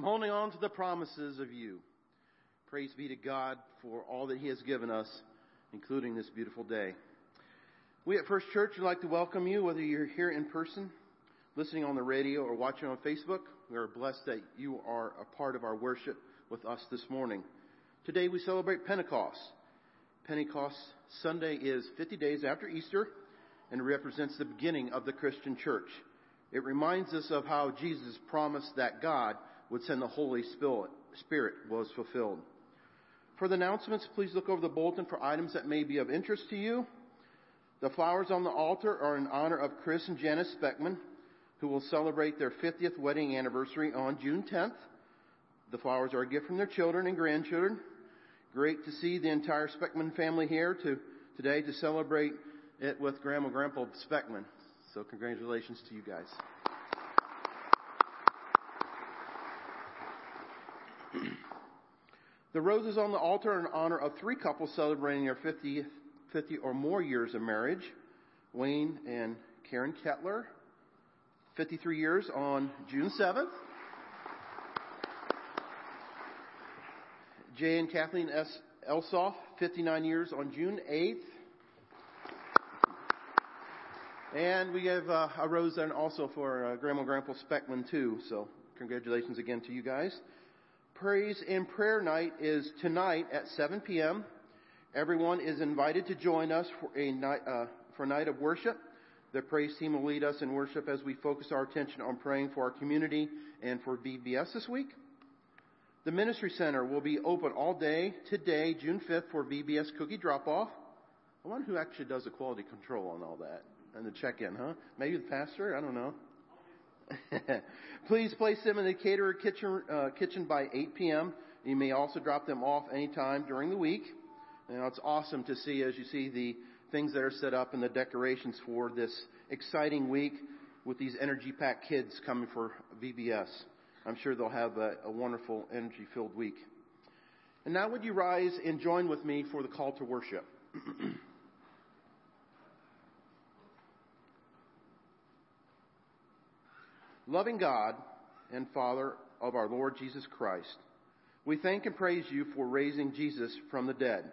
I'm holding on to the promises of you. Praise be to God for all that He has given us, including this beautiful day. We at First Church would like to welcome you, whether you're here in person, listening on the radio, or watching on Facebook. We are blessed that you are a part of our worship with us this morning. Today we celebrate Pentecost. Pentecost Sunday is 50 days after Easter and represents the beginning of the Christian church. It reminds us of how Jesus promised that God would send the Holy Spirit was fulfilled. For the announcements, please look over the bulletin for items that may be of interest to you. The flowers on the altar are in honor of Chris and Janice Speckman, who will celebrate their 50th wedding anniversary on June 10th. The flowers are a gift from their children and grandchildren. Great to see the entire Speckman family here to, today to celebrate it with Grandma and Grandpa Speckman. So congratulations to you guys. The roses on the altar in honor of three couples celebrating their 50, 50 or more years of marriage. Wayne and Karen Kettler, 53 years on June 7th. Jay and Kathleen S. Elsoff, 59 years on June 8th. And we have uh, a rose then also for uh, Grandma and Grandpa Speckman too. So congratulations again to you guys. Praise and prayer night is tonight at 7 p.m. Everyone is invited to join us for a night uh, for a night of worship. The praise team will lead us in worship as we focus our attention on praying for our community and for VBS this week. The Ministry Center will be open all day today, June 5th, for VBS cookie drop off. I wonder who actually does the quality control on all that and the check in, huh? Maybe the pastor? I don't know. Please place them in the caterer kitchen, uh, kitchen by 8 p.m. You may also drop them off anytime during the week. You know, it's awesome to see as you see the things that are set up and the decorations for this exciting week with these energy packed kids coming for VBS. I'm sure they'll have a, a wonderful energy filled week. And now would you rise and join with me for the call to worship? Loving God and Father of our Lord Jesus Christ, we thank and praise you for raising Jesus from the dead,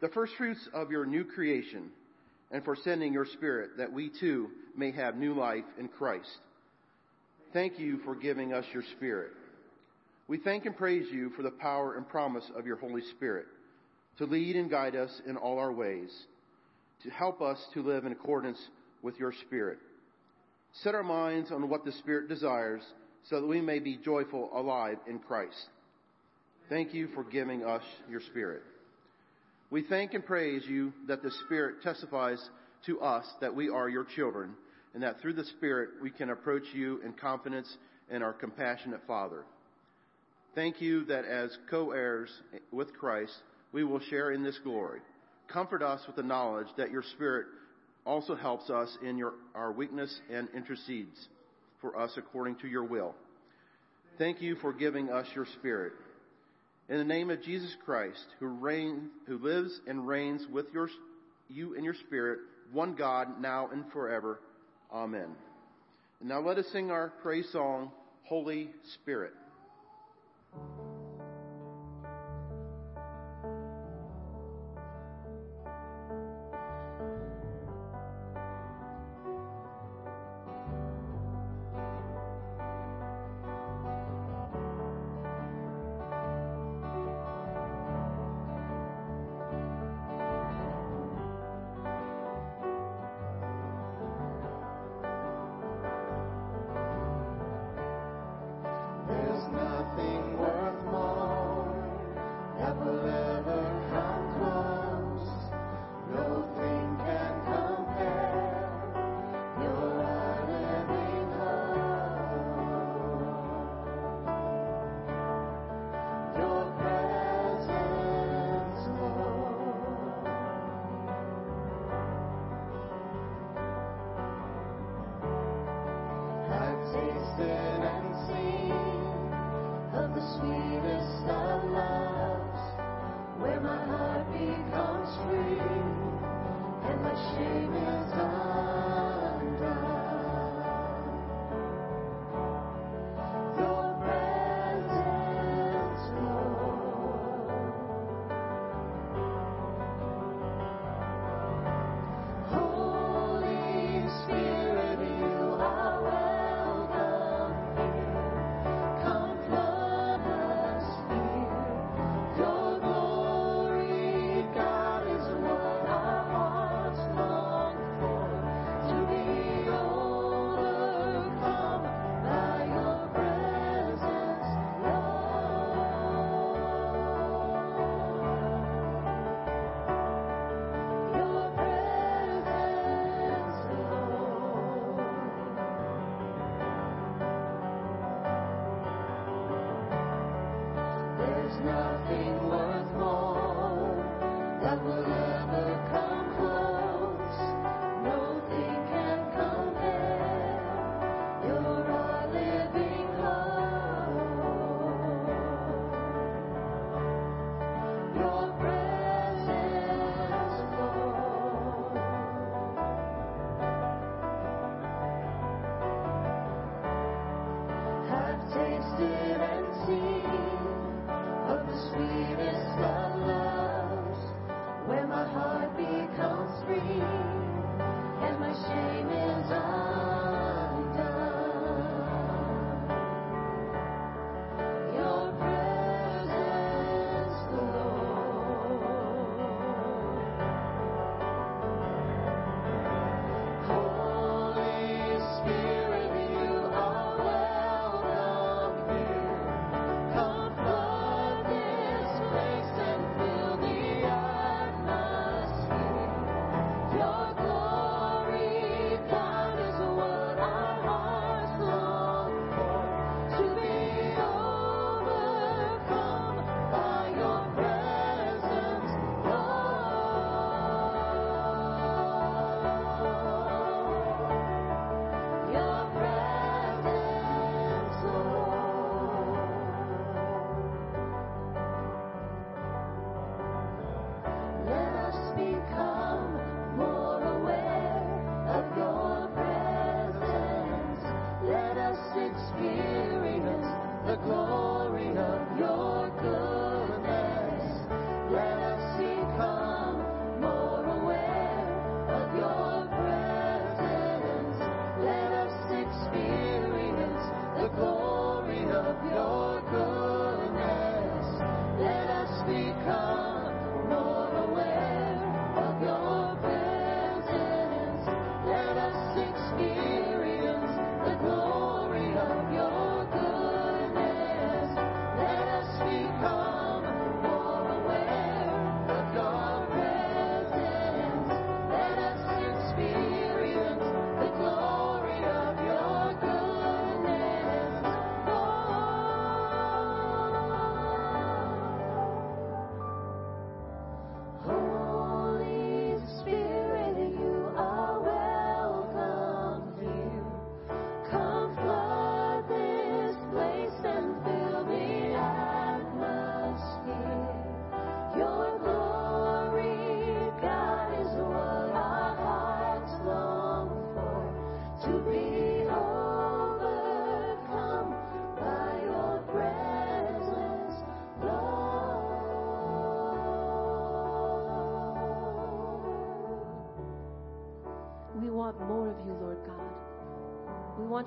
the first fruits of your new creation, and for sending your Spirit that we too may have new life in Christ. Thank you for giving us your Spirit. We thank and praise you for the power and promise of your Holy Spirit to lead and guide us in all our ways, to help us to live in accordance with your Spirit. Set our minds on what the Spirit desires so that we may be joyful, alive in Christ. Thank you for giving us your Spirit. We thank and praise you that the Spirit testifies to us that we are your children and that through the Spirit we can approach you in confidence and our compassionate Father. Thank you that as co heirs with Christ, we will share in this glory. Comfort us with the knowledge that your Spirit also helps us in your, our weakness and intercedes for us according to your will. Thank you for giving us your Spirit. In the name of Jesus Christ, who reign, who lives and reigns with your, you and your Spirit, one God, now and forever. Amen. Now let us sing our praise song, Holy Spirit.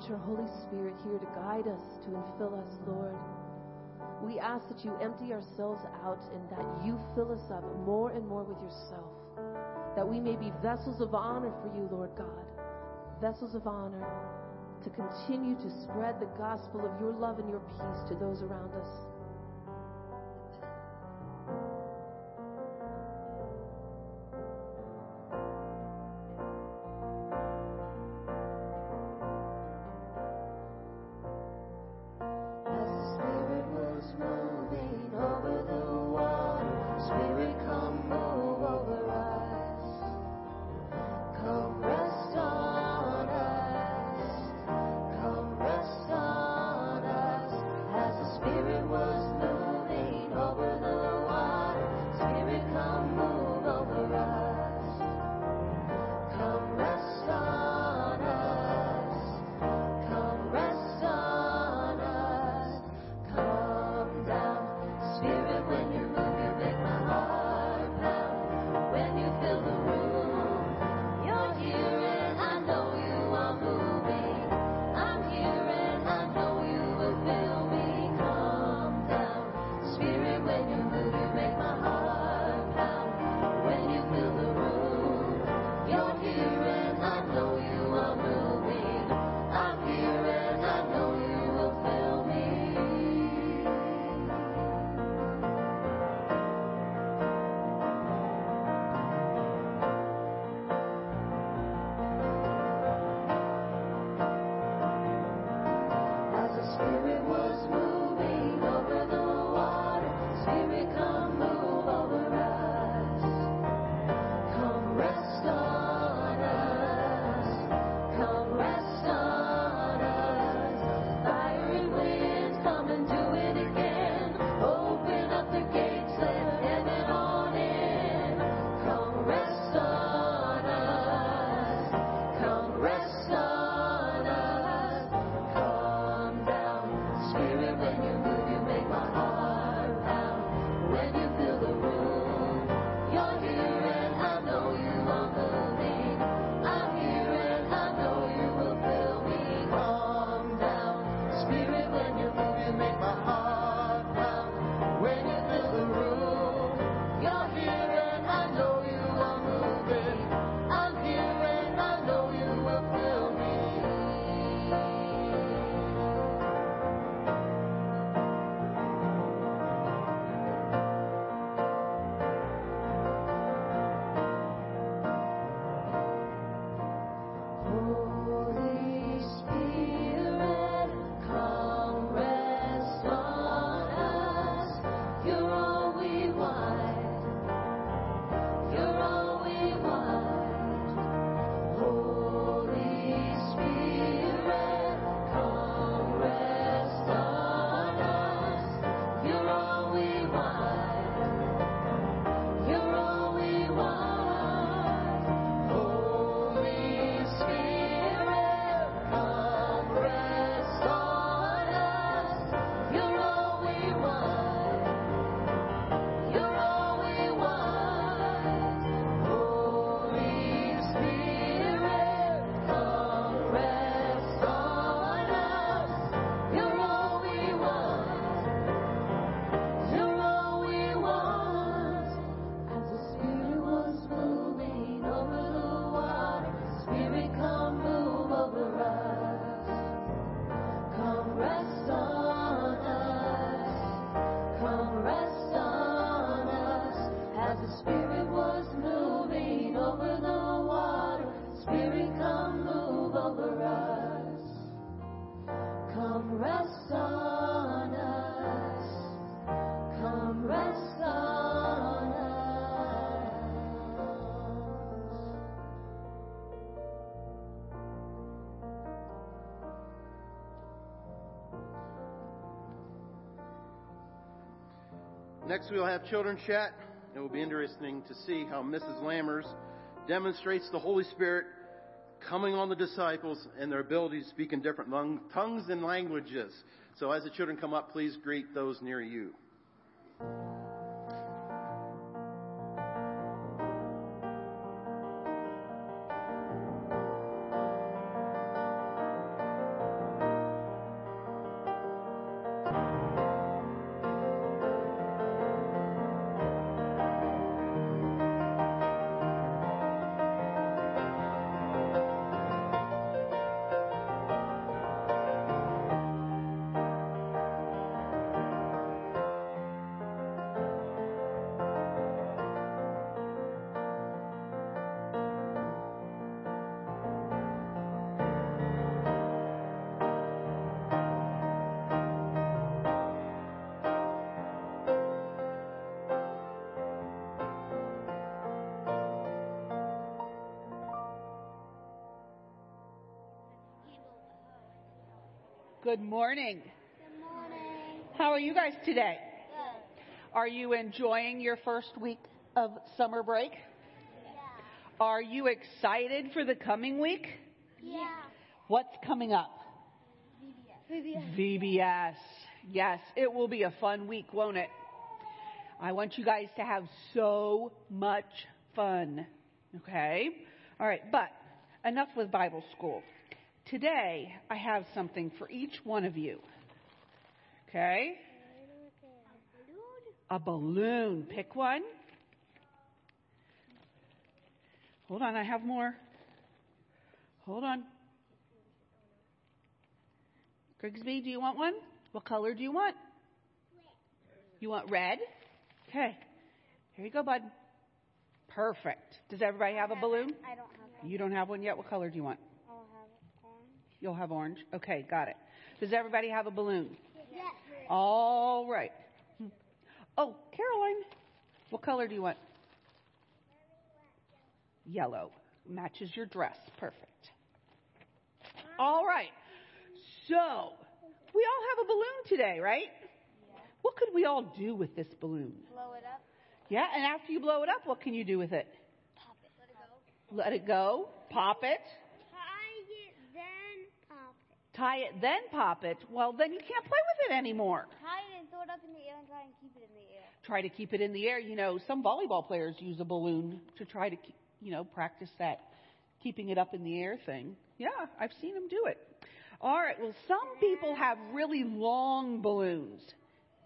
Put your Holy Spirit here to guide us, to infill us, Lord. We ask that you empty ourselves out and that you fill us up more and more with yourself, that we may be vessels of honor for you, Lord God, vessels of honor to continue to spread the gospel of your love and your peace to those around us. Next, we'll have children chat. It will be interesting to see how Mrs. Lammers demonstrates the Holy Spirit coming on the disciples and their ability to speak in different tongues and languages. So as the children come up, please greet those near you. Good morning. Good morning. How are you guys today? Good. Are you enjoying your first week of summer break? Yeah. Are you excited for the coming week? Yeah. What's coming up? VBS. VBS. Yes, it will be a fun week, won't it? I want you guys to have so much fun. Okay? All right, but enough with Bible school. Today, I have something for each one of you. Okay? A balloon. Pick one. Hold on, I have more. Hold on. Grigsby, do you want one? What color do you want? You want red? Okay. Here you go, bud. Perfect. Does everybody have a balloon? I don't have one. You don't have one yet? What color do you want? I'll have orange. You'll have orange. Okay, got it. Does everybody have a balloon? Yes. All right. Oh, Caroline, what color do you want? Yellow. Matches your dress. Perfect. All right. So, we all have a balloon today, right? What could we all do with this balloon? Blow it up. Yeah, and after you blow it up, what can you do with it? Pop it. Let it go. Let it go, pop it, tie it, then pop it. Well, then you can't play with it anymore. Tie it and throw it up in the air and try and keep it in the air. try to keep it in the air. You know, some volleyball players use a balloon to try to, you know, practice that keeping it up in the air thing. Yeah, I've seen them do it. All right, well, some people have really long balloons.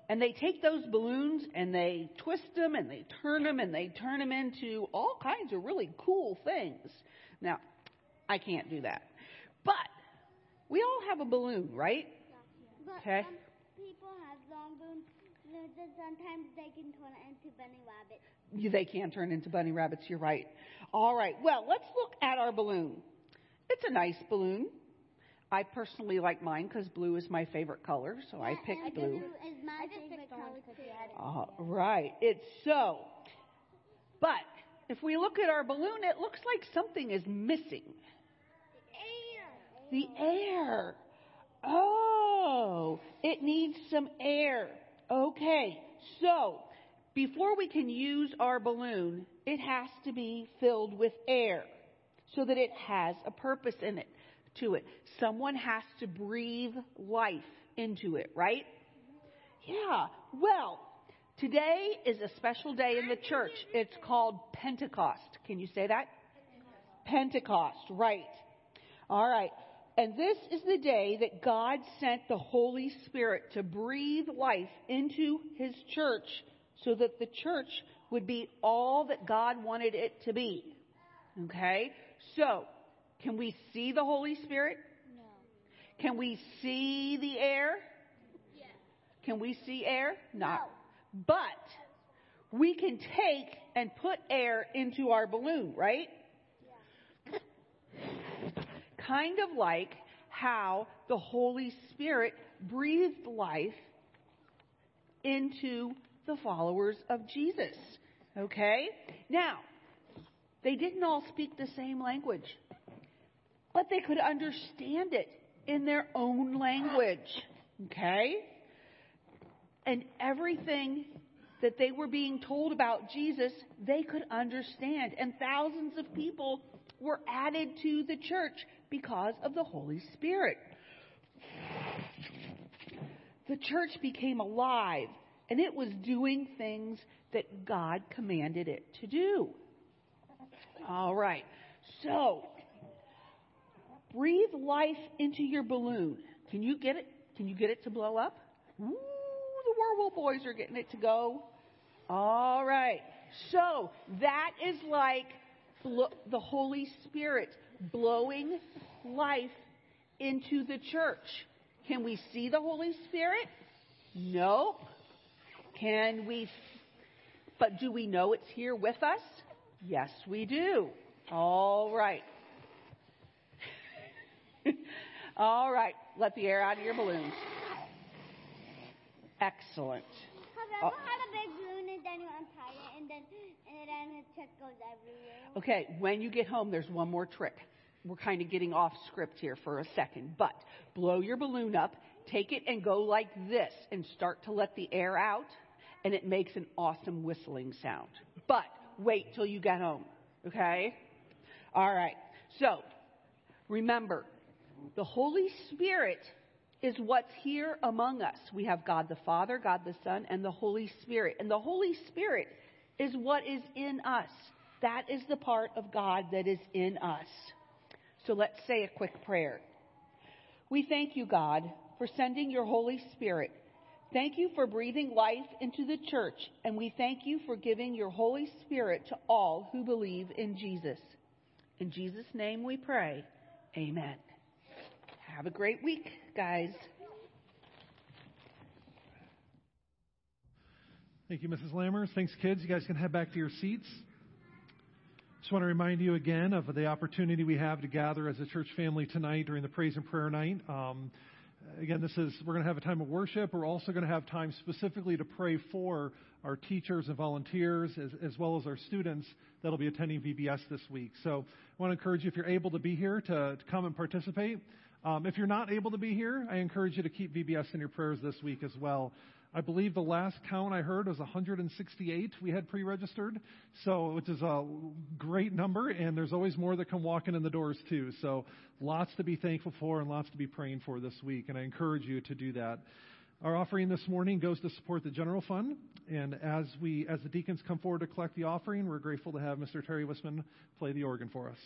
And they take those balloons and they twist them and they turn them and they turn them into all kinds of really cool things. Now, I can't do that. But we all have a balloon, right? But Okay. some people have long balloons. and Sometimes they can turn into bunny rabbits. You- They can turn into bunny rabbits, you're right. All right, well, let's look at our balloon. It's a nice balloon. I personally like mine because blue is my favorite color, so I picked blue. Blue is my favorite color too. All right, it's so. But if we look at our balloon, it looks like something is missing. The air. Oh, it needs some air. Okay, so before we can use our balloon, it has to be filled with air so that it has a purpose in it to it. Someone has to breathe life into it, right? Yeah. Well, today is a special day in the church. It's called Pentecost. Can you say that? Pentecost, right. All right. And this is the day that God sent the Holy Spirit to breathe life into His church so that the church would be all that God wanted it to be. Okay? So, can we see the Holy Spirit? No. Can we see the air? Yes. Can we see air? Not. No. But we can take and put air into our balloon, right? Kind of like how the Holy Spirit breathed life into the followers of Jesus. Okay? Now, they didn't all speak the same language, but they could understand it in their own language. Okay? And everything that they were being told about Jesus, they could understand. And thousands of people were added to the church because of the Holy Spirit. The church became alive and it was doing things that God commanded it to do. All right. So, breathe life into your balloon. Can you get it? Can you get it to blow up? Ooh, the werewolf boys are getting it to go. All right. So, that is like blo- the Holy Spirit blowing life into the church. Can we see the Holy Spirit? Nope. Can we? But do we know it's here with us? Yes, we do. All right. All right. Let the air out of your balloons. Excellent. ever had a big balloon and then you untie everywhere? Okay, when you get home, there's one more trick. we're kind of getting off script here for a second, but blow your balloon up, take it and go like this and start to let the air out, and it makes an awesome whistling sound. But wait till you get home, okay? All right. So, remember, the Holy Spirit is what's here among us. We have God the Father, God the Son, and the Holy Spirit. And the Holy Spirit is what is in us. That is the part of God that is in us. So let's say a quick prayer. We thank you, God, for sending your Holy Spirit. Thank you for breathing life into the church, and we thank you for giving your Holy Spirit to all who believe in Jesus. In Jesus' name we pray. Amen. Have a great week, guys. Thank you, Mrs. Lammers. Thanks, kids. You guys can head back to your seats. Just want to remind you again of the opportunity we have to gather as a church family tonight during the praise and prayer night. Um, again, this is we're going to have a time of worship. We're also going to have time specifically to pray for our teachers and volunteers, as, as well as our students that'll be attending VBS this week. So, I want to encourage you if you're able to be here to, to come and participate. Um, if you're not able to be here, I encourage you to keep VBS in your prayers this week as well. I believe the last count I heard was 168 we had pre-registered, so which is a great number, and there's always more that come walking in the doors too. So lots to be thankful for and lots to be praying for this week, and I encourage you to do that. Our offering this morning goes to support the general fund, and as we, as the deacons come forward to collect the offering, we're grateful to have Mr. Terry Wisman play the organ for us.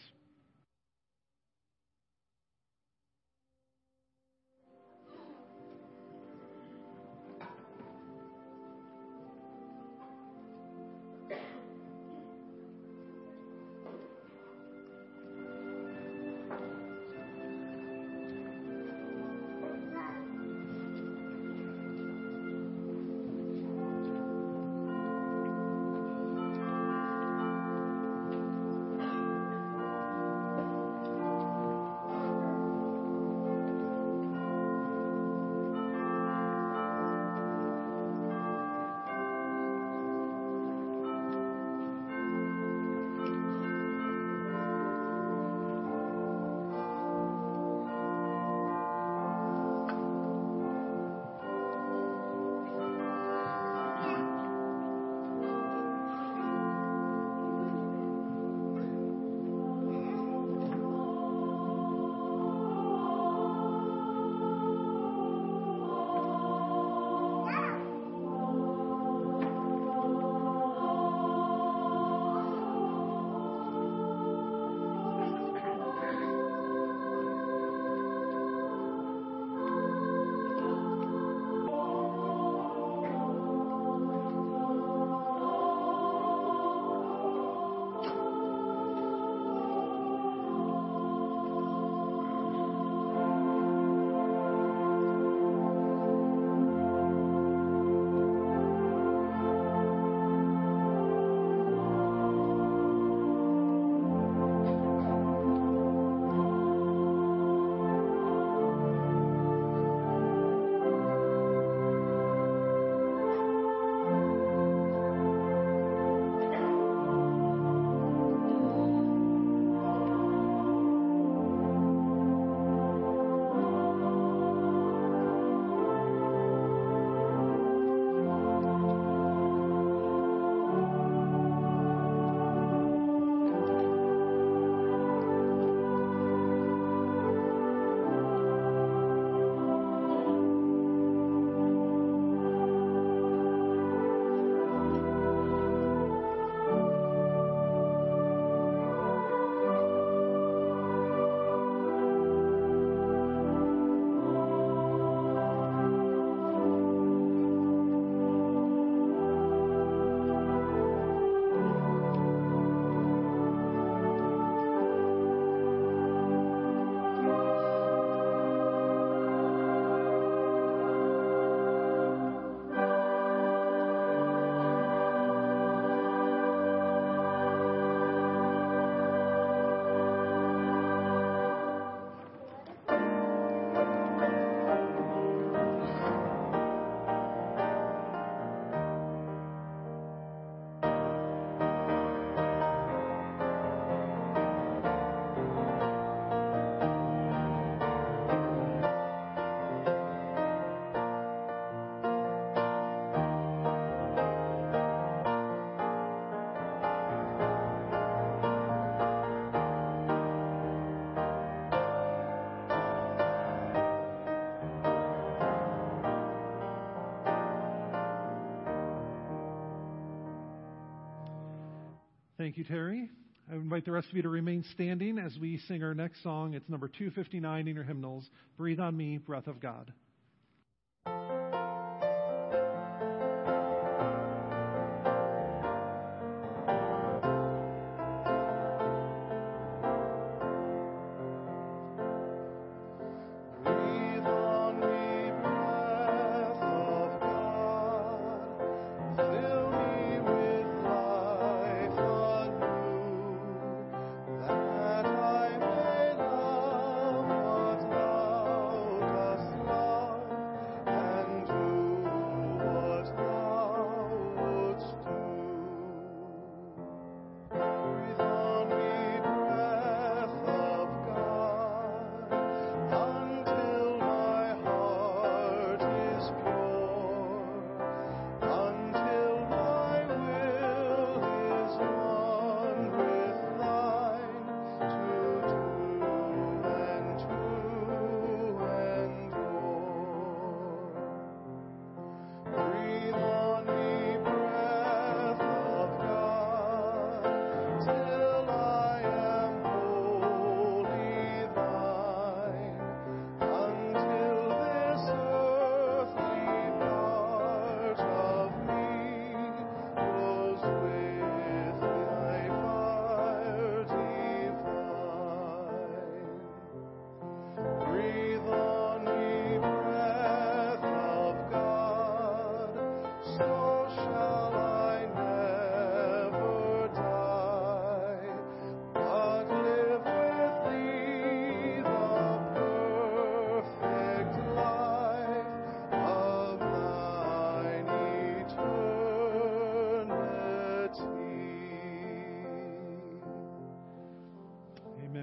Thank you, Terry. I invite the rest of you to remain standing as we sing our next song. It's number 259 in your hymnals Breathe on Me, Breath of God.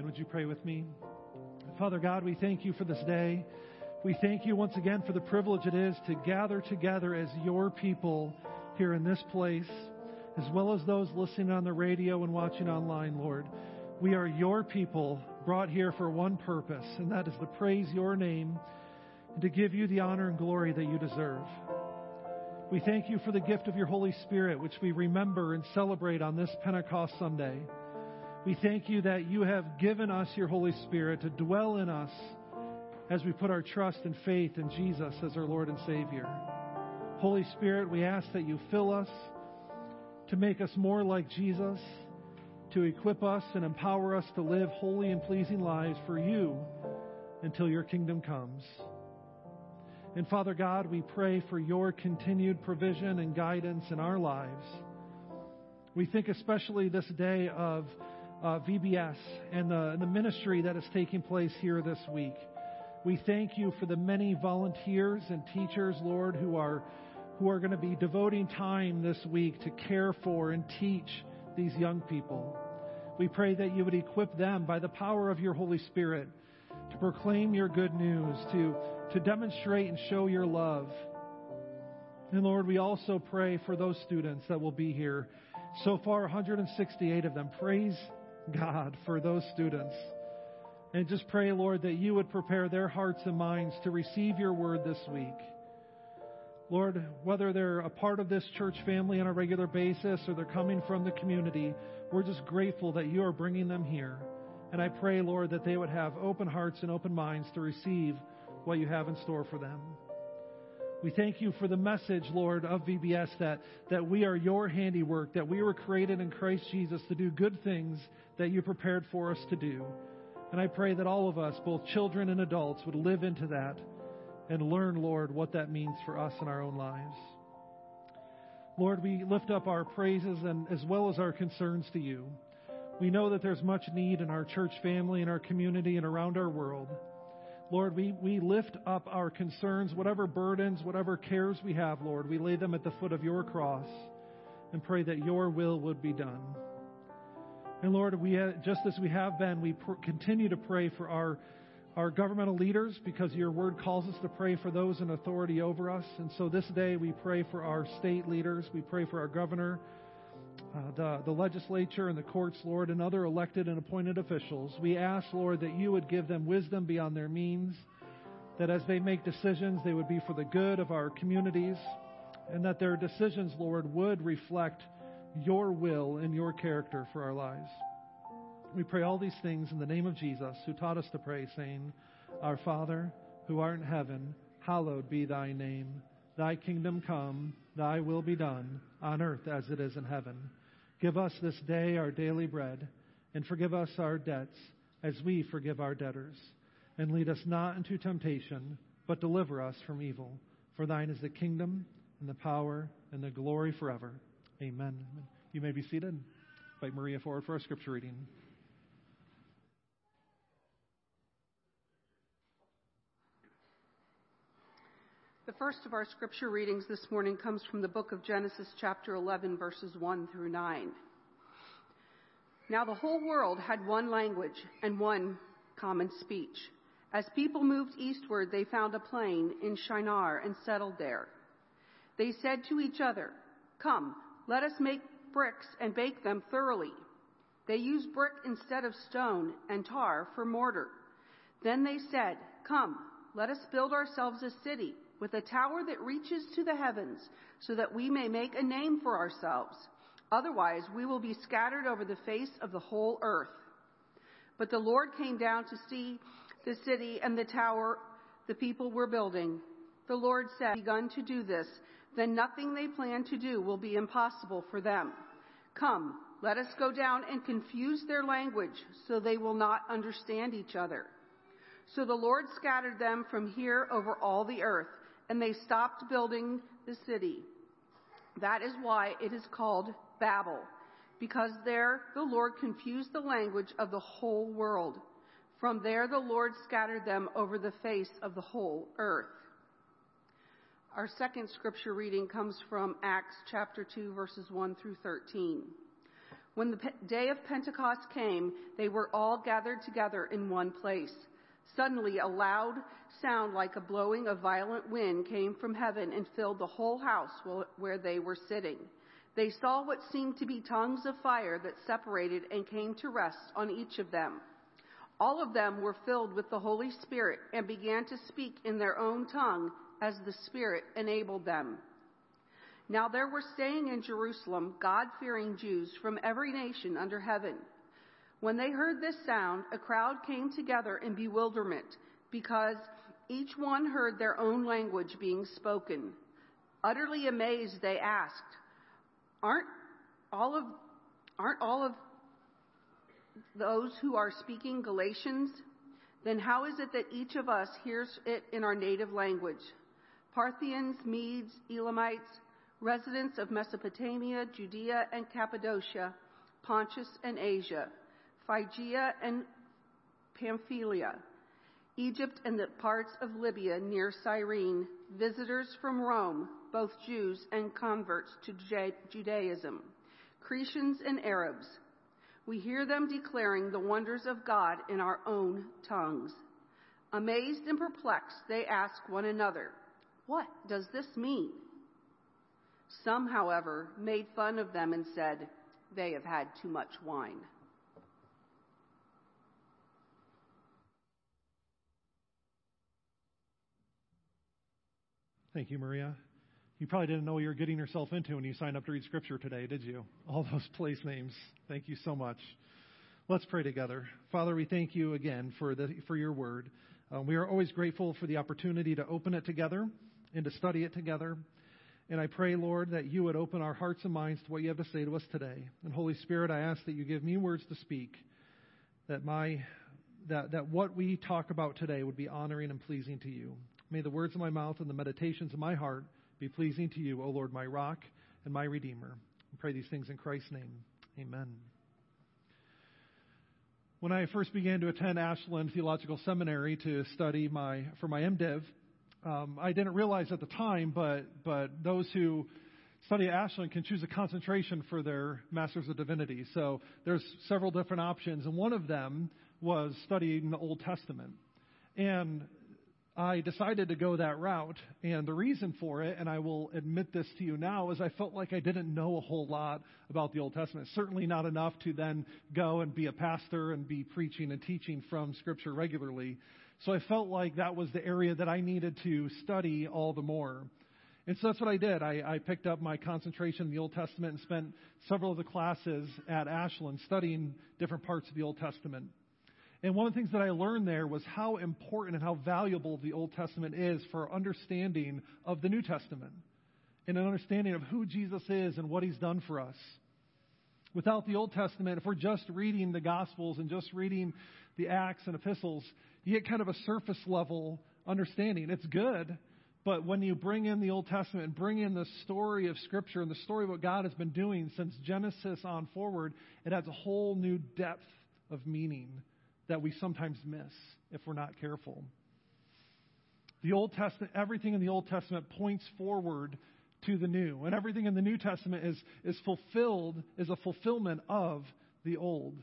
Would you pray with me? Father God, we thank you for this day. We thank you once again for the privilege it is to gather together as your people here in this place, as well as those listening on the radio and watching online, Lord. We are your people brought here for one purpose, and that is to praise your name and to give you the honor and glory that you deserve. We thank you for the gift of your Holy Spirit, which we remember and celebrate on this Pentecost Sunday. We thank you that you have given us your Holy Spirit to dwell in us as we put our trust and faith in Jesus as our Lord and Savior. Holy Spirit, we ask that you fill us to make us more like Jesus, to equip us and empower us to live holy and pleasing lives for you until your kingdom comes. And Father God, we pray for your continued provision and guidance in our lives. We think especially this day of uh, VBS and the, the ministry that is taking place here this week. We thank you for the many volunteers and teachers, Lord, who are who are going to be devoting time this week to care for and teach these young people. We pray that you would equip them by the power of your Holy Spirit to proclaim your good news, to, to demonstrate and show your love. And Lord, we also pray for those students that will be here. So far, 168 of them. Praise God for those students. And just pray, Lord, that you would prepare their hearts and minds to receive your word this week. Lord, whether they're a part of this church family on a regular basis or they're coming from the community, we're just grateful that you are bringing them here. And I pray, Lord, that they would have open hearts and open minds to receive what you have in store for them. We thank you for the message, Lord, of VBS that, that we are your handiwork, that we were created in Christ Jesus to do good things that you prepared for us to do. And I pray that all of us, both children and adults, would live into that and learn, Lord, what that means for us in our own lives. Lord, we lift up our praises and as well as our concerns to you. We know that there's much need in our church family, in our community, and around our world. Lord, we, we lift up our concerns, whatever burdens, whatever cares we have, Lord, we lay them at the foot of your cross and pray that your will would be done. And Lord, we uh, just as we have been, we pr- continue to pray for our our governmental leaders because your word calls us to pray for those in authority over us. And so this day we pray for our state leaders, we pray for our governor, uh, the, the legislature and the courts, Lord, and other elected and appointed officials. We ask, Lord, that you would give them wisdom beyond their means, that as they make decisions, they would be for the good of our communities, and that their decisions, Lord, would reflect your will and your character for our lives. We pray all these things in the name of Jesus, who taught us to pray, saying, Our Father, who art in heaven, hallowed be thy name. Thy kingdom come, thy will be done, on earth as it is in heaven. Give us this day our daily bread, and forgive us our debts as we forgive our debtors. And lead us not into temptation, but deliver us from evil. For thine is the kingdom, and the power, and the glory forever. Amen. You may be seated. Invite Maria forward for our scripture reading. First of our scripture readings this morning comes from the book of Genesis, chapter 11, verses 1 through 9. Now the whole world had one language and one common speech. As people moved eastward, they found a plain in Shinar and settled there. They said to each other, Come, let us make bricks and bake them thoroughly. They used brick instead of stone and tar for mortar. Then they said, Come, let us build ourselves a city with a tower that reaches to the heavens, so that we may make a name for ourselves. Otherwise, we will be scattered over the face of the whole earth. But the Lord came down to see the city and the tower the people were building. The Lord said, begun to do this, then nothing they plan to do will be impossible for them. Come, let us go down and confuse their language so they will not understand each other. So the Lord scattered them from here over all the earth, and they stopped building the city. That is why it is called Babel, because there the Lord confused the language of the whole world. From there the Lord scattered them over the face of the whole earth. Our second scripture reading comes from Acts chapter 2, verses 1 through 13. When the day of Pentecost came, they were all gathered together in one place. Suddenly, a loud sound like a blowing of violent wind came from heaven and filled the whole house where they were sitting. They saw what seemed to be tongues of fire that separated and came to rest on each of them. All of them were filled with the Holy Spirit and began to speak in their own tongue as the Spirit enabled them. Now there were staying in Jerusalem God fearing Jews from every nation under heaven. When they heard this sound, a crowd came together in bewilderment because each one heard their own language being spoken. Utterly amazed, they asked, Aren't all of, aren't all of those who are speaking Galileans? Then how is it that each of us hears it in our native language? Parthians, Medes, Elamites, residents of Mesopotamia, Judea and Cappadocia, Pontus and Asia, Phrygia and Pamphylia, Egypt and the parts of Libya near Cyrene, visitors from Rome, both Jews and converts to Judaism, Cretians and Arabs. We hear them declaring the wonders of God in our own tongues. Amazed and perplexed, they ask one another, What does this mean? Some, however, made fun of them and said, They have had too much wine. Thank you, Maria. You probably didn't know what you were getting yourself into when you signed up to read Scripture today, did you? All those place names. Thank you so much. Let's pray together. Father, we thank you again for, the, for your word. Um, we are always grateful for the opportunity to open it together and to study it together. And I pray, Lord, that you would open our hearts and minds to what you have to say to us today. And Holy Spirit, I ask that you give me words to speak, that my that, that what we talk about today would be honoring and pleasing to you. May the words of my mouth and the meditations of my heart be pleasing to you, O Lord, my rock and my redeemer. I pray these things in Christ's name. Amen. When I first began to attend Ashland Theological Seminary to study my for my MDiv, um, I didn't realize at the time, but but those who study at Ashland can choose a concentration for their Masters of Divinity. So there's several different options, and one of them was studying the Old Testament. And I decided to go that route. And the reason for it, and I will admit this to you now, is I felt like I didn't know a whole lot about the Old Testament. Certainly not enough to then go and be a pastor and be preaching and teaching from Scripture regularly. So I felt like that was the area that I needed to study all the more. And so that's what I did. I, I picked up my concentration in the Old Testament and spent several of the classes at Ashland studying different parts of the Old Testament. And one of the things that I learned there was how important and how valuable the Old Testament is for understanding of the New Testament and an understanding of who Jesus is and what he's done for us. Without the Old Testament, if we're just reading the Gospels and just reading the Acts and epistles, you get kind of a surface level understanding. It's good, but when you bring in the Old Testament and bring in the story of Scripture and the story of what God has been doing since Genesis on forward, it adds a whole new depth of meaning that we sometimes miss if we're not careful. The Old Testament, everything in the Old Testament points forward to the new, and everything in the New Testament is, is fulfilled, is a fulfillment of the Old.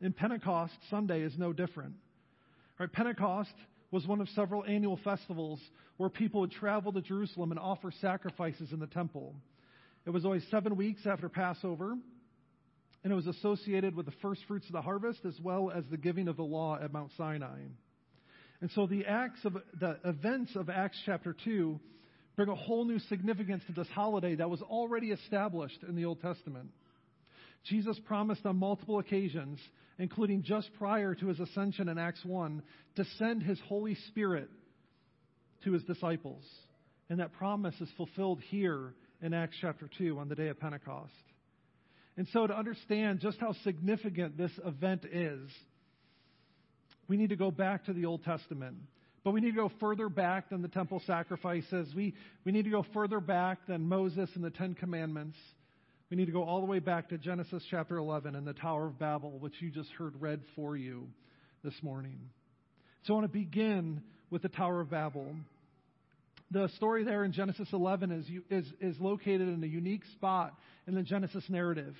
In Pentecost, Sunday is no different. Right, Pentecost was one of several annual festivals where people would travel to Jerusalem and offer sacrifices in the temple. It was always seven weeks after Passover, and it was associated with the first fruits of the harvest as well as the giving of the law at Mount Sinai. And so the acts of the events of Acts chapter 2 bring a whole new significance to this holiday that was already established in the Old Testament. Jesus promised on multiple occasions, including just prior to his ascension in Acts 1, to send his Holy Spirit to his disciples. And that promise is fulfilled here in Acts chapter 2 on the day of Pentecost. And so, to understand just how significant this event is, we need to go back to the Old Testament. But we need to go further back than the temple sacrifices. We, we need to go further back than Moses and the Ten Commandments. We need to go all the way back to Genesis chapter 11 and the Tower of Babel, which you just heard read for you this morning. So I want to begin with the Tower of Babel. The story there in Genesis 11 is, is, is located in a unique spot in the Genesis narrative.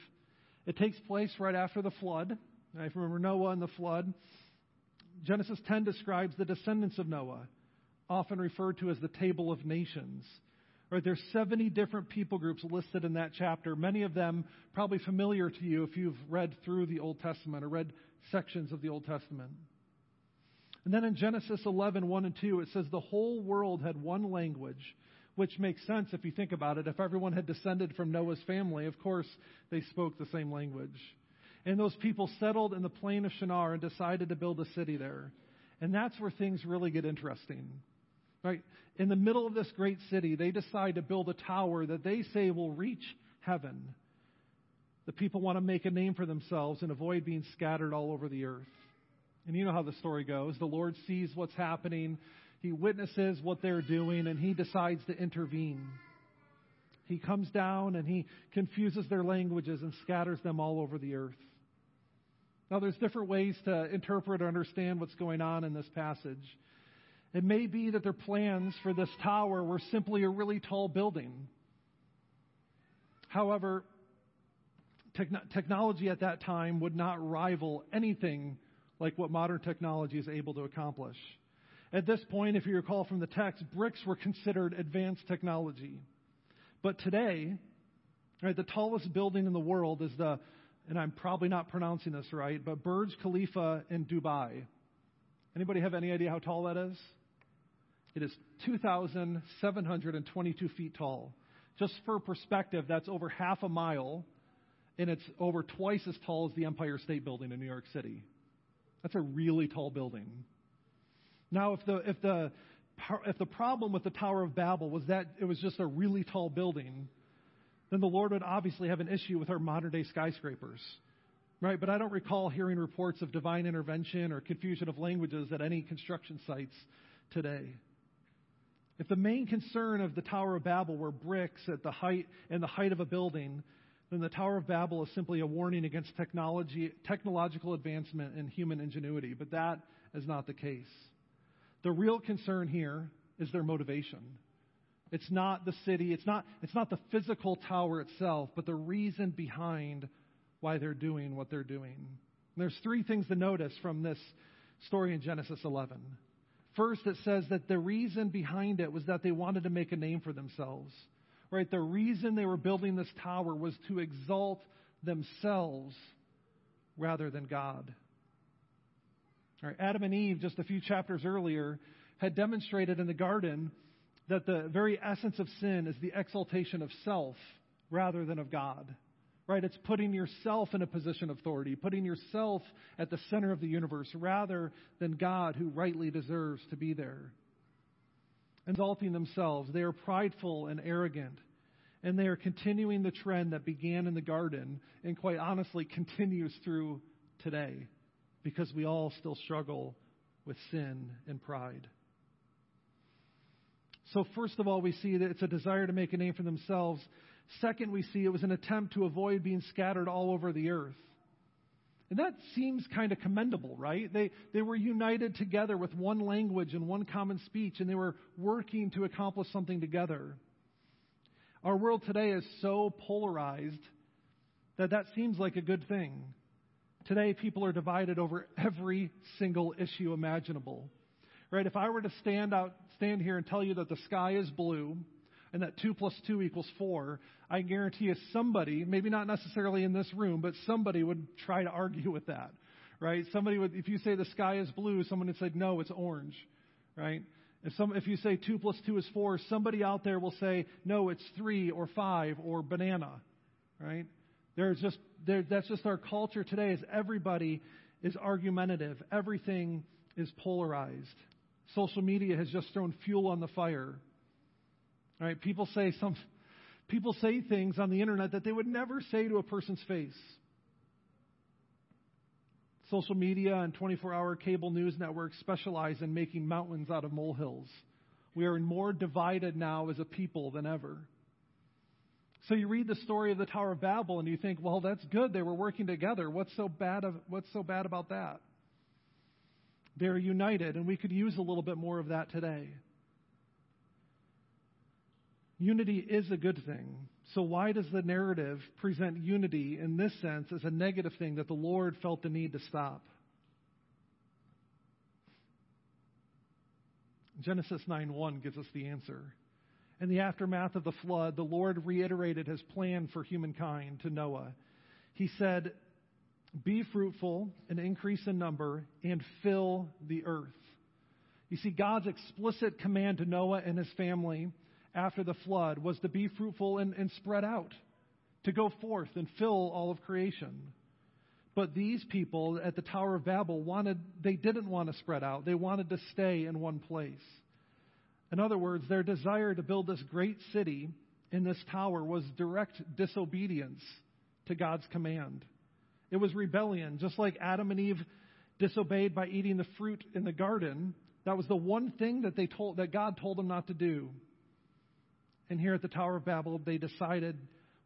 It takes place right after the flood. If you remember Noah and the flood. Genesis 10 describes the descendants of Noah, often referred to as the Table of Nations. Right, there's 70 different people groups listed in that chapter, many of them probably familiar to you if you've read through the Old Testament or read sections of the Old Testament. And then in Genesis 11, 1 and 2, it says the whole world had one language, which makes sense if you think about it. If everyone had descended from Noah's family, of course, they spoke the same language. And those people settled in the plain of Shinar and decided to build a city there. And that's where things really get interesting. Right? In the middle of this great city, they decide to build a tower that they say will reach heaven. The people want to make a name for themselves and avoid being scattered all over the earth. And you know how the story goes. The Lord sees what's happening, He witnesses what they're doing, and He decides to intervene. He comes down and He confuses their languages and scatters them all over the earth. Now, there's different ways to interpret or understand what's going on in this passage. It may be that their plans for this tower were simply a really tall building. However, technology at that time would not rival anything like what modern technology is able to accomplish. At this point, if you recall from the text, bricks were considered advanced technology. But today, right, the tallest building in the world is the, and I'm probably not pronouncing this right, but Burj Khalifa in Dubai. Anybody have any idea how tall that is? It is 2,722 feet tall. Just for perspective, that's over half a mile, and it's over twice as tall as the Empire State Building in New York City. That's a really tall building. Now, if the, if the, if the problem with the Tower of Babel was that it was just a really tall building, then the Lord would obviously have an issue with our modern day skyscrapers. Right? But I don't recall hearing reports of divine intervention or confusion of languages at any construction sites today. If the main concern of the Tower of Babel were bricks at the height and the height of a building, then the Tower of Babel is simply a warning against technology, technological advancement and human ingenuity. But that is not the case. The real concern here is their motivation. It's not the city, it's not, it's not the physical tower itself, but the reason behind why they're doing what they're doing. And there's three things to notice from this story in Genesis 11. First, it says that the reason behind it was that they wanted to make a name for themselves. Right? The reason they were building this tower was to exalt themselves rather than God. Adam and Eve, just a few chapters earlier, had demonstrated in the garden that the very essence of sin is the exaltation of self rather than of God. Right? It's putting yourself in a position of authority, putting yourself at the center of the universe rather than God who rightly deserves to be there. Exalting themselves. They are prideful and arrogant. And they are continuing the trend that began in the garden and quite honestly continues through today because we all still struggle with sin and pride. So, first of all, we see that it's a desire to make a name for themselves. Second, we see it was an attempt to avoid being scattered all over the earth. And that seems kind of commendable, right? They, they were united together with one language and one common speech, and they were working to accomplish something together. Our world today is so polarized that that seems like a good thing. Today, people are divided over every single issue imaginable. Right? If I were to stand out, stand here and tell you that the sky is blue and that 2 plus 2 equals 4, I guarantee you somebody, maybe not necessarily in this room, but somebody would try to argue with that. Right? Somebody would, if you say the sky is blue, someone would say, no, it's orange. Right? If, some, if you say 2 plus 2 is 4, somebody out there will say, no, it's 3 or 5 or banana. Right? There's just, there, that's just our culture today is everybody is argumentative. Everything is polarized. Social media has just thrown fuel on the fire. Right? People say some, people say things on the internet that they would never say to a person's face. Social media and 24 hour cable news networks specialize in making mountains out of molehills. We are more divided now as a people than ever. So you read the story of the Tower of Babel and you think, well, that's good. They were working together. What's so bad, of, what's so bad about that? They're united, and we could use a little bit more of that today. Unity is a good thing. So, why does the narrative present unity in this sense as a negative thing that the Lord felt the need to stop? Genesis 9 1 gives us the answer. In the aftermath of the flood, the Lord reiterated his plan for humankind to Noah. He said, Be fruitful and increase in number and fill the earth. You see, God's explicit command to Noah and his family after the flood was to be fruitful and, and spread out, to go forth and fill all of creation. But these people at the Tower of Babel wanted, they didn't want to spread out. They wanted to stay in one place. In other words, their desire to build this great city in this tower was direct disobedience to God's command. It was rebellion, just like Adam and Eve disobeyed by eating the fruit in the garden. That was the one thing that they told that God told them not to do. And here at the Tower of Babel, they decided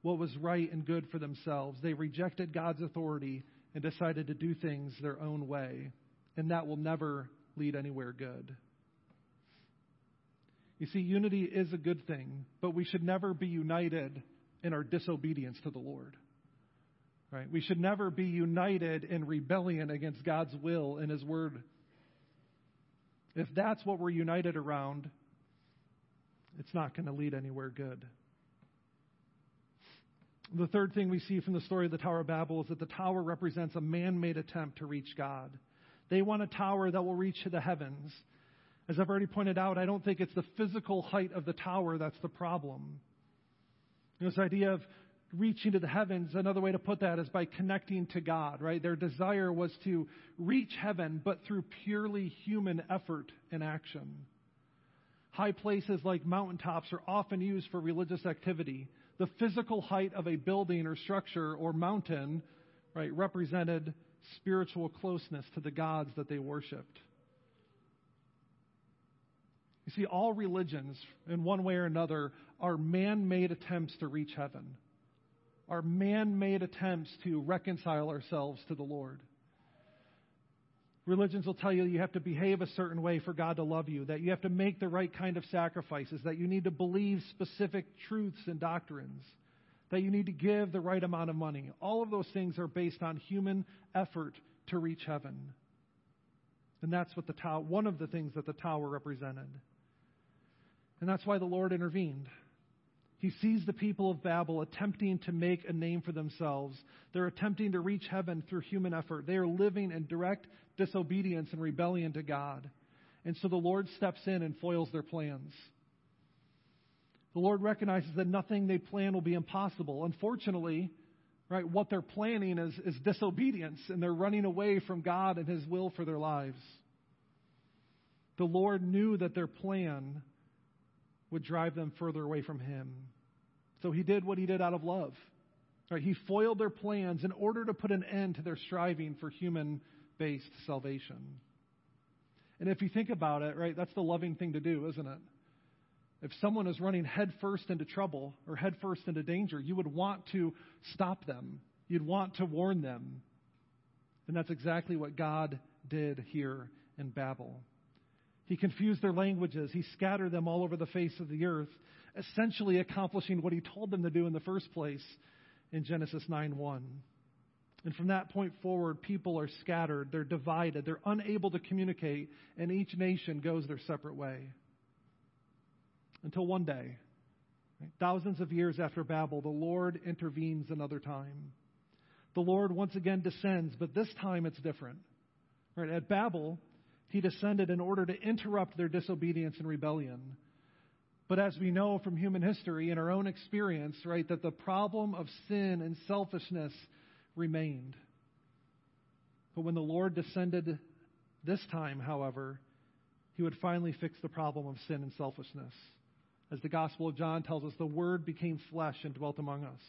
what was right and good for themselves. They rejected God's authority and decided to do things their own way. And that will never lead anywhere good. You see, unity is a good thing, but we should never be united in our disobedience to the Lord. Right? We should never be united in rebellion against God's will and His word. If that's what we're united around, it's not going to lead anywhere good. The third thing we see from the story of the Tower of Babel is that the tower represents a man made attempt to reach God. They want a tower that will reach to the heavens. As I've already pointed out, I don't think it's the physical height of the tower that's the problem. This idea of reaching to the heavens, another way to put that is by connecting to God, right? Their desire was to reach heaven, but through purely human effort and action. High places like mountaintops are often used for religious activity. The physical height of a building or structure or mountain, right, represented spiritual closeness to the gods that they worshiped. You see, all religions, in one way or another, are man made attempts to reach heaven, are man made attempts to reconcile ourselves to the Lord. Religions will tell you you have to behave a certain way for God to love you, that you have to make the right kind of sacrifices, that you need to believe specific truths and doctrines, that you need to give the right amount of money. All of those things are based on human effort to reach heaven. And that's what the tower, one of the things that the tower represented. And that's why the Lord intervened. He sees the people of Babel attempting to make a name for themselves. They're attempting to reach heaven through human effort. They are living in direct disobedience and rebellion to God. And so the Lord steps in and foils their plans. The Lord recognizes that nothing they plan will be impossible. Unfortunately, right, what they're planning is, is disobedience, and they're running away from God and His will for their lives. The Lord knew that their plan would drive them further away from Him. So He did what He did out of love. Right, he foiled their plans in order to put an end to their striving for human based salvation. And if you think about it, right, that's the loving thing to do, isn't it? If someone is running headfirst into trouble or headfirst into danger, you would want to stop them. You'd want to warn them. And that's exactly what God did here in Babel. He confused their languages. He scattered them all over the face of the earth, essentially accomplishing what he told them to do in the first place in Genesis 9 1. And from that point forward, people are scattered, they're divided, they're unable to communicate, and each nation goes their separate way. Until one day, right, thousands of years after Babel, the Lord intervenes another time. The Lord once again descends, but this time it's different. Right, at Babel, he descended in order to interrupt their disobedience and rebellion. But as we know from human history and our own experience, right, that the problem of sin and selfishness remained. But when the Lord descended this time, however, he would finally fix the problem of sin and selfishness. As the Gospel of John tells us, the Word became flesh and dwelt among us.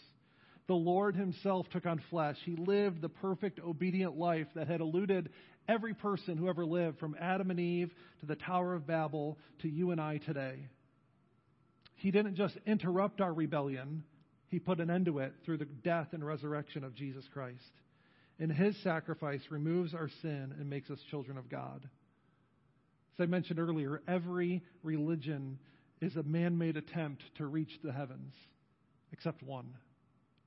The Lord Himself took on flesh. He lived the perfect, obedient life that had eluded every person who ever lived, from Adam and Eve to the Tower of Babel to you and I today. He didn't just interrupt our rebellion, He put an end to it through the death and resurrection of Jesus Christ. And His sacrifice removes our sin and makes us children of God. As I mentioned earlier, every religion is a man made attempt to reach the heavens, except one.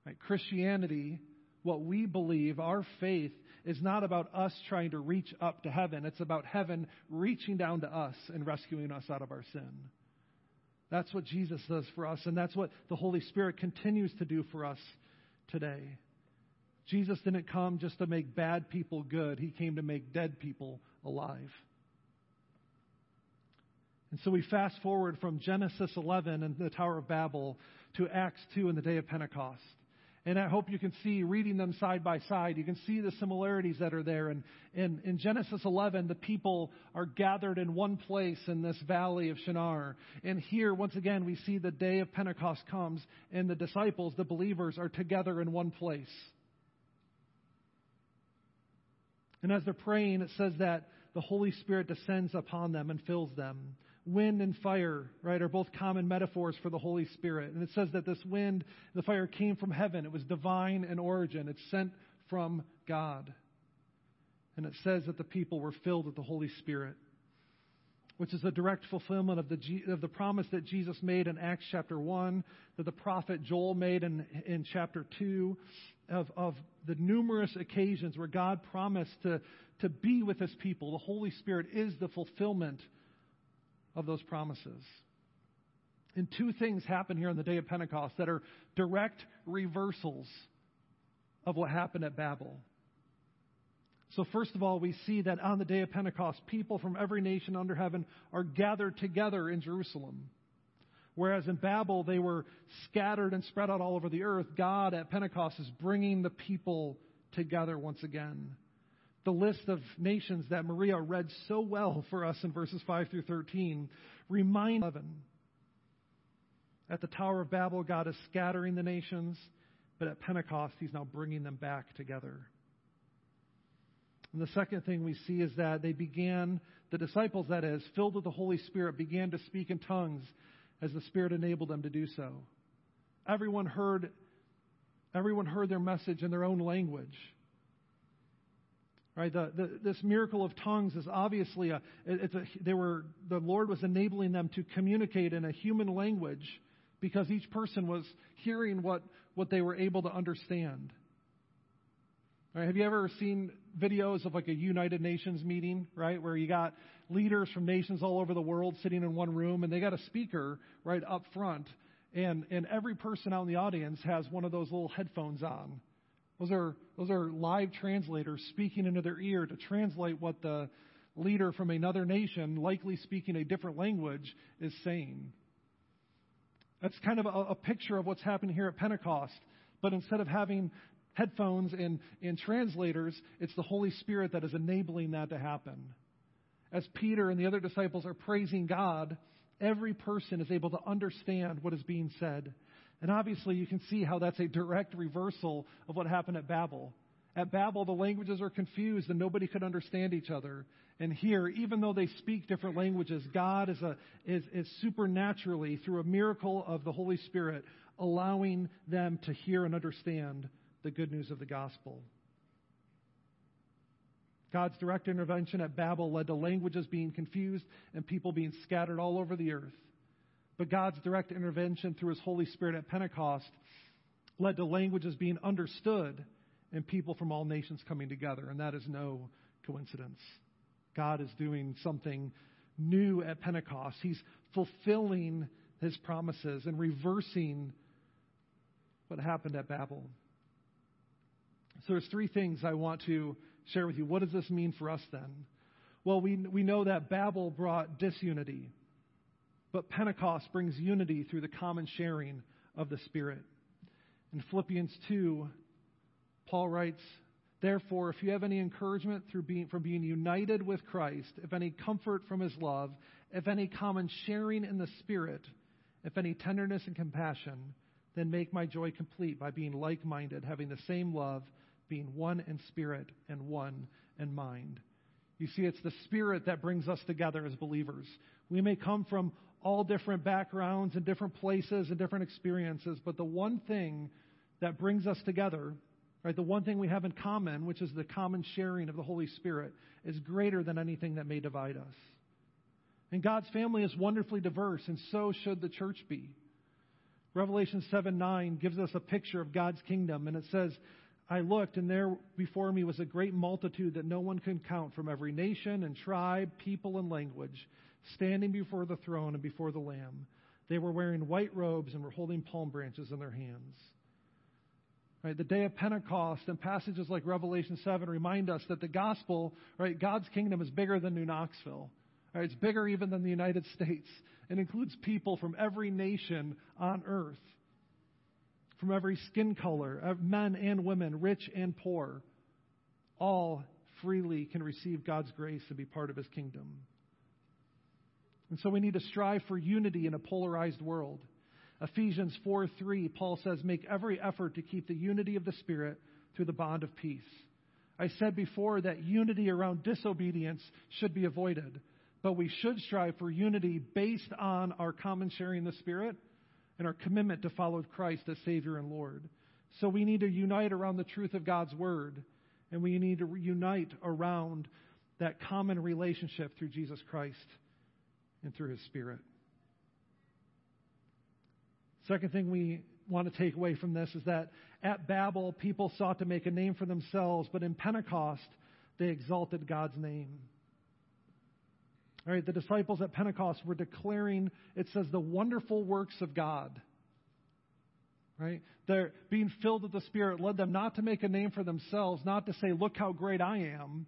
Right? Christianity, what we believe, our faith, is not about us trying to reach up to heaven. It's about heaven reaching down to us and rescuing us out of our sin. That's what Jesus does for us, and that's what the Holy Spirit continues to do for us today. Jesus didn't come just to make bad people good, He came to make dead people alive. And so we fast forward from Genesis 11 and the Tower of Babel to Acts 2 and the day of Pentecost. And I hope you can see, reading them side by side, you can see the similarities that are there. And in, in Genesis 11, the people are gathered in one place in this valley of Shinar. And here, once again, we see the day of Pentecost comes, and the disciples, the believers, are together in one place. And as they're praying, it says that the Holy Spirit descends upon them and fills them wind and fire, right, are both common metaphors for the Holy Spirit. And it says that this wind, the fire came from heaven. It was divine in origin. It's sent from God. And it says that the people were filled with the Holy Spirit, which is a direct fulfillment of the, of the promise that Jesus made in Acts chapter 1, that the prophet Joel made in, in chapter 2, of, of the numerous occasions where God promised to, to be with his people. The Holy Spirit is the fulfillment of those promises. And two things happen here on the day of Pentecost that are direct reversals of what happened at Babel. So, first of all, we see that on the day of Pentecost, people from every nation under heaven are gathered together in Jerusalem. Whereas in Babel, they were scattered and spread out all over the earth, God at Pentecost is bringing the people together once again the list of nations that Maria read so well for us in verses 5 through 13 remind us at the Tower of Babel, God is scattering the nations, but at Pentecost, He's now bringing them back together. And the second thing we see is that they began, the disciples, that is, filled with the Holy Spirit, began to speak in tongues as the Spirit enabled them to do so. Everyone heard, everyone heard their message in their own language. Right, the, the, this miracle of tongues is obviously a, it's a, they were, the Lord was enabling them to communicate in a human language because each person was hearing what, what they were able to understand. Right, have you ever seen videos of like a United Nations meeting, right, where you got leaders from nations all over the world sitting in one room and they got a speaker right up front and, and every person out in the audience has one of those little headphones on those are, those are live translators speaking into their ear to translate what the leader from another nation, likely speaking a different language, is saying. That's kind of a, a picture of what's happening here at Pentecost. But instead of having headphones and, and translators, it's the Holy Spirit that is enabling that to happen. As Peter and the other disciples are praising God, every person is able to understand what is being said. And obviously, you can see how that's a direct reversal of what happened at Babel. At Babel, the languages are confused and nobody could understand each other. And here, even though they speak different languages, God is, a, is, is supernaturally, through a miracle of the Holy Spirit, allowing them to hear and understand the good news of the gospel. God's direct intervention at Babel led to languages being confused and people being scattered all over the earth. But God's direct intervention through His Holy Spirit at Pentecost led to languages being understood and people from all nations coming together. And that is no coincidence. God is doing something new at Pentecost. He's fulfilling His promises and reversing what happened at Babel. So there's three things I want to share with you. What does this mean for us then? Well, we, we know that Babel brought disunity. But Pentecost brings unity through the common sharing of the Spirit. In Philippians 2, Paul writes, Therefore, if you have any encouragement through being, from being united with Christ, if any comfort from his love, if any common sharing in the Spirit, if any tenderness and compassion, then make my joy complete by being like minded, having the same love, being one in spirit and one in mind. You see, it's the Spirit that brings us together as believers. We may come from all different backgrounds and different places and different experiences, but the one thing that brings us together, right, the one thing we have in common, which is the common sharing of the Holy Spirit, is greater than anything that may divide us. And God's family is wonderfully diverse, and so should the church be. Revelation 7 9 gives us a picture of God's kingdom, and it says, I looked, and there before me was a great multitude that no one could count from every nation and tribe, people, and language standing before the throne and before the Lamb. They were wearing white robes and were holding palm branches in their hands. Right, the day of Pentecost and passages like Revelation 7 remind us that the gospel, right, God's kingdom is bigger than New Knoxville. Right, it's bigger even than the United States. It includes people from every nation on earth, from every skin color, uh, men and women, rich and poor. All freely can receive God's grace and be part of his kingdom. And so we need to strive for unity in a polarized world. Ephesians 4 3, Paul says, Make every effort to keep the unity of the Spirit through the bond of peace. I said before that unity around disobedience should be avoided, but we should strive for unity based on our common sharing the Spirit and our commitment to follow Christ as Savior and Lord. So we need to unite around the truth of God's Word, and we need to unite around that common relationship through Jesus Christ and through His Spirit. Second thing we want to take away from this is that at Babel, people sought to make a name for themselves, but in Pentecost, they exalted God's name. All right, the disciples at Pentecost were declaring, it says, the wonderful works of God. Right? They're being filled with the Spirit led them not to make a name for themselves, not to say, look how great I am,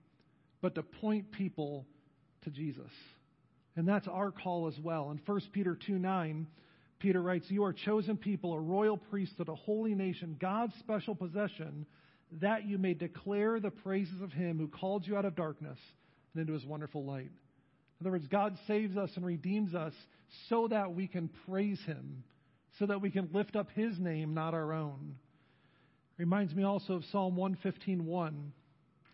but to point people to Jesus. And that's our call as well. In 1 Peter 2 9, Peter writes, You are chosen people, a royal priesthood, a holy nation, God's special possession, that you may declare the praises of him who called you out of darkness and into his wonderful light. In other words, God saves us and redeems us so that we can praise him, so that we can lift up his name, not our own. Reminds me also of Psalm 115.1.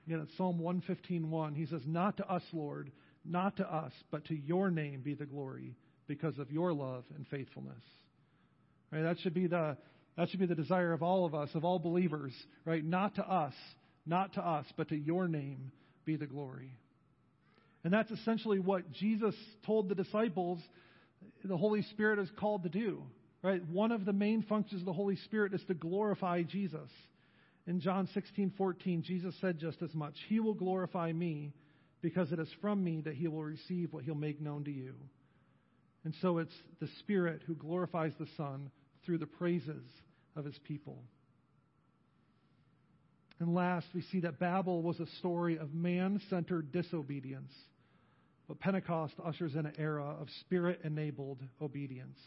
Again, it's Psalm 115.1. He says, Not to us, Lord, not to us, but to your name be the glory because of your love and faithfulness. Right? That should be the that should be the desire of all of us, of all believers, right? Not to us, not to us, but to your name be the glory. And that's essentially what Jesus told the disciples the Holy Spirit is called to do. Right? One of the main functions of the Holy Spirit is to glorify Jesus. In John 16:14, Jesus said just as much, "He will glorify me because it is from me that he will receive what he'll make known to you." And so it's the Spirit who glorifies the Son through the praises of his people. And last, we see that Babel was a story of man centered disobedience, but Pentecost ushers in an era of spirit enabled obedience.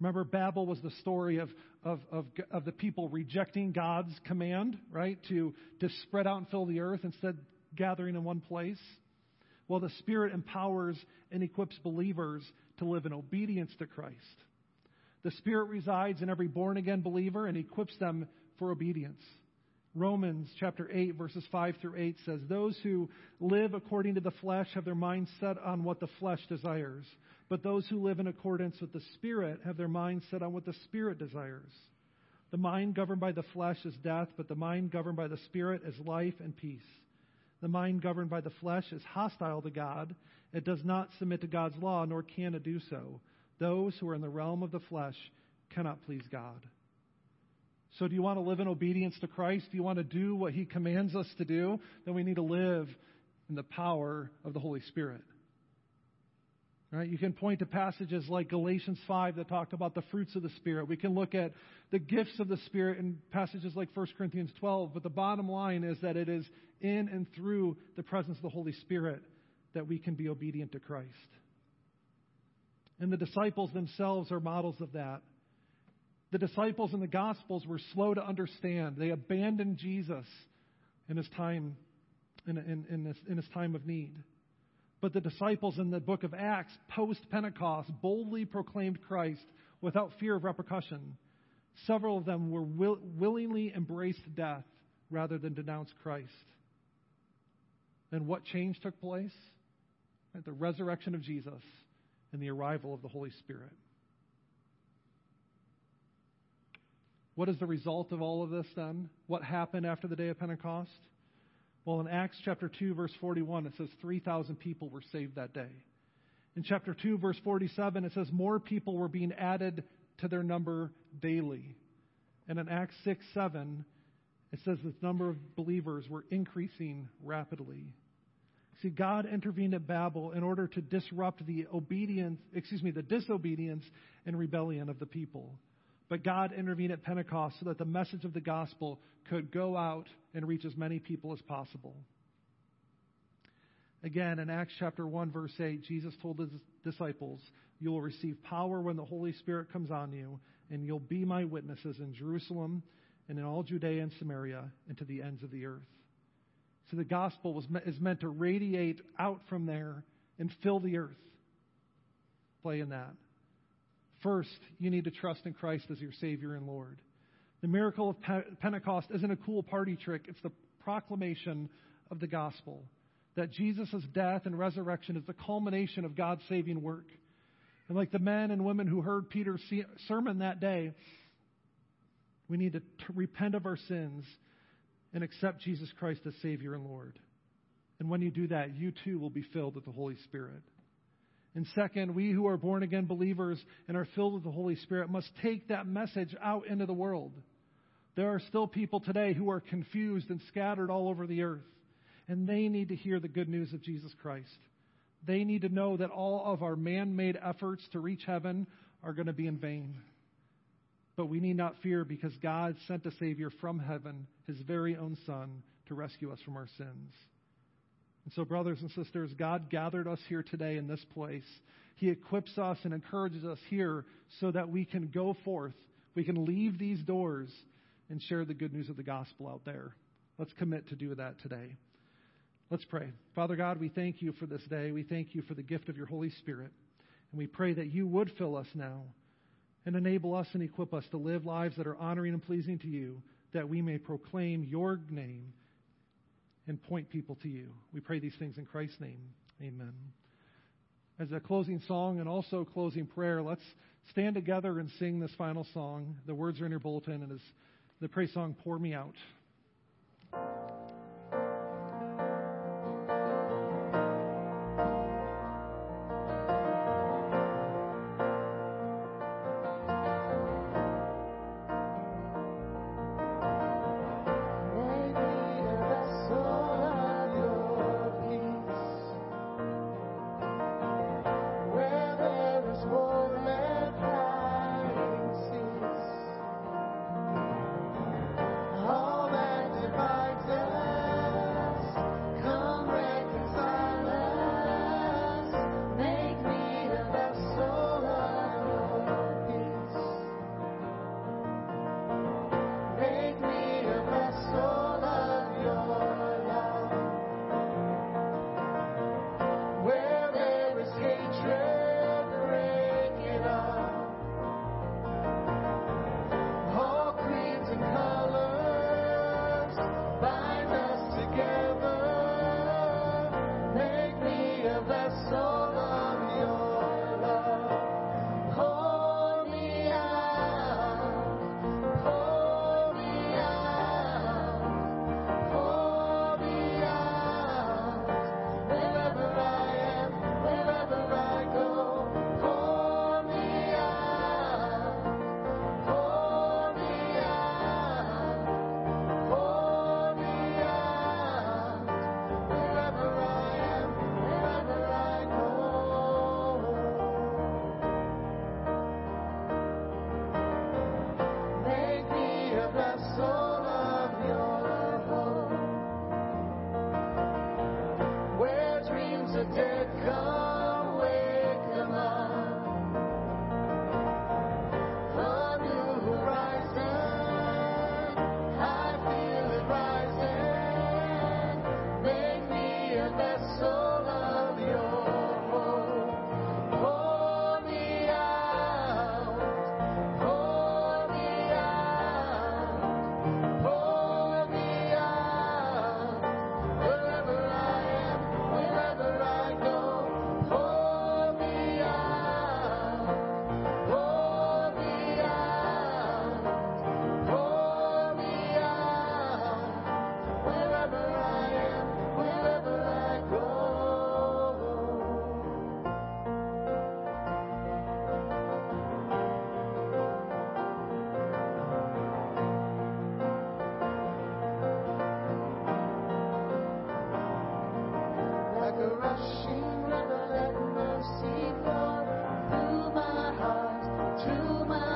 Remember, Babel was the story of, of, of, of the people rejecting God's command, right, to, to spread out and fill the earth instead gathering in one place. Well, the Spirit empowers and equips believers to live in obedience to Christ. The Spirit resides in every born again believer and equips them for obedience. Romans chapter 8, verses 5 through 8 says, Those who live according to the flesh have their mind set on what the flesh desires. But those who live in accordance with the Spirit have their mind set on what the Spirit desires. The mind governed by the flesh is death, but the mind governed by the Spirit is life and peace. The mind governed by the flesh is hostile to God. It does not submit to God's law, nor can it do so. Those who are in the realm of the flesh cannot please God. So, do you want to live in obedience to Christ? Do you want to do what He commands us to do? Then we need to live in the power of the Holy Spirit. Right? You can point to passages like Galatians 5 that talk about the fruits of the Spirit. We can look at the gifts of the Spirit in passages like 1 Corinthians 12. But the bottom line is that it is in and through the presence of the Holy Spirit that we can be obedient to Christ. And the disciples themselves are models of that. The disciples in the Gospels were slow to understand. They abandoned Jesus in his time, in, in, in, in his time of need. But the disciples in the book of Acts, post Pentecost, boldly proclaimed Christ without fear of repercussion. Several of them were will, willingly embraced death rather than denounce Christ. And what change took place? Right, the resurrection of Jesus and the arrival of the Holy Spirit. What is the result of all of this then? What happened after the day of Pentecost? Well, in Acts chapter 2, verse 41, it says 3,000 people were saved that day. In chapter 2, verse 47, it says more people were being added to their number daily. And in Acts 6, 7, it says the number of believers were increasing rapidly. See, God intervened at Babel in order to disrupt the obedience, excuse me, the disobedience and rebellion of the people. But God intervened at Pentecost so that the message of the gospel could go out and reach as many people as possible. Again, in Acts chapter 1, verse 8, Jesus told his disciples, You will receive power when the Holy Spirit comes on you, and you'll be my witnesses in Jerusalem and in all Judea and Samaria and to the ends of the earth. So the gospel was, is meant to radiate out from there and fill the earth. Play in that. First, you need to trust in Christ as your Savior and Lord. The miracle of Pentecost isn't a cool party trick, it's the proclamation of the gospel that Jesus' death and resurrection is the culmination of God's saving work. And like the men and women who heard Peter's sermon that day, we need to repent of our sins and accept Jesus Christ as Savior and Lord. And when you do that, you too will be filled with the Holy Spirit. And second, we who are born again believers and are filled with the Holy Spirit must take that message out into the world. There are still people today who are confused and scattered all over the earth, and they need to hear the good news of Jesus Christ. They need to know that all of our man made efforts to reach heaven are going to be in vain. But we need not fear because God sent a Savior from heaven, His very own Son, to rescue us from our sins. And so, brothers and sisters, God gathered us here today in this place. He equips us and encourages us here so that we can go forth. We can leave these doors and share the good news of the gospel out there. Let's commit to do that today. Let's pray. Father God, we thank you for this day. We thank you for the gift of your Holy Spirit. And we pray that you would fill us now and enable us and equip us to live lives that are honoring and pleasing to you, that we may proclaim your name and point people to you. We pray these things in Christ's name. Amen. As a closing song and also closing prayer, let's stand together and sing this final song. The words are in your bulletin, and it's the praise song, Pour Me Out. Numa.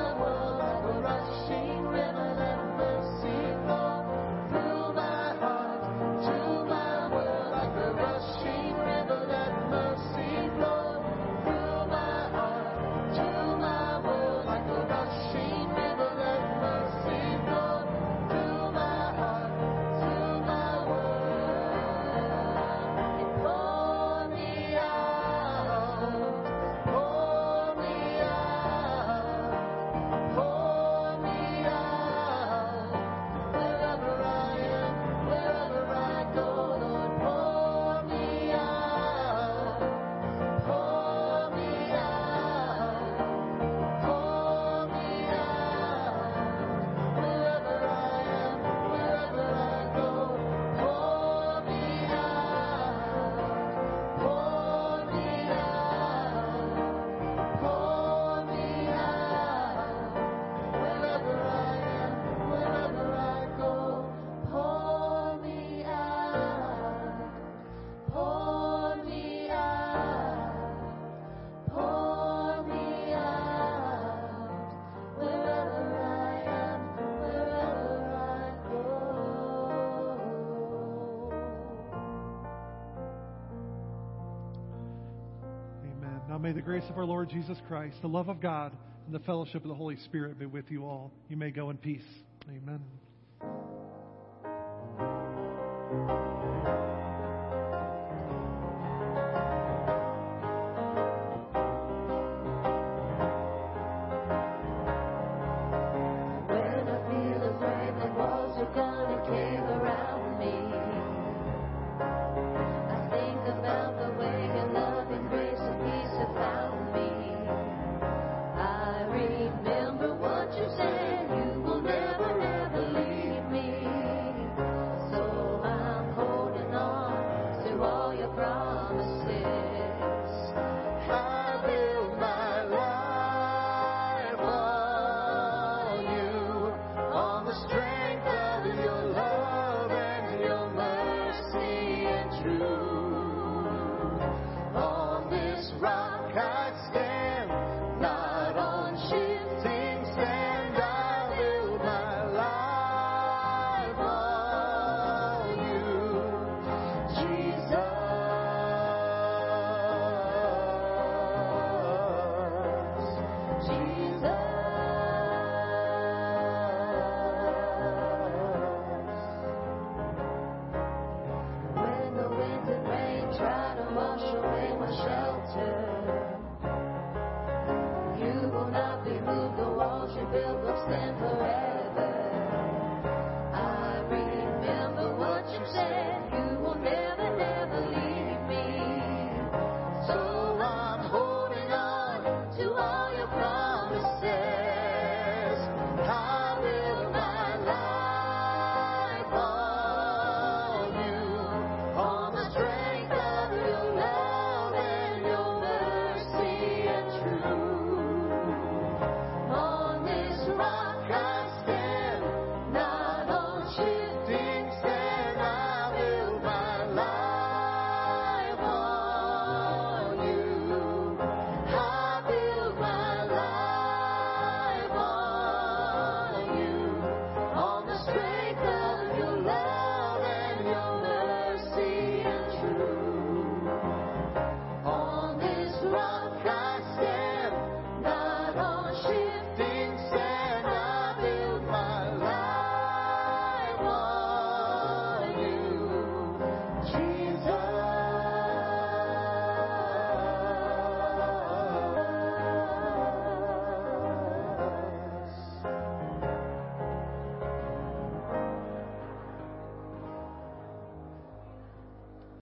the grace of our Lord Jesus Christ, the love of God, and the fellowship of the Holy Spirit be with you all. You may go in peace.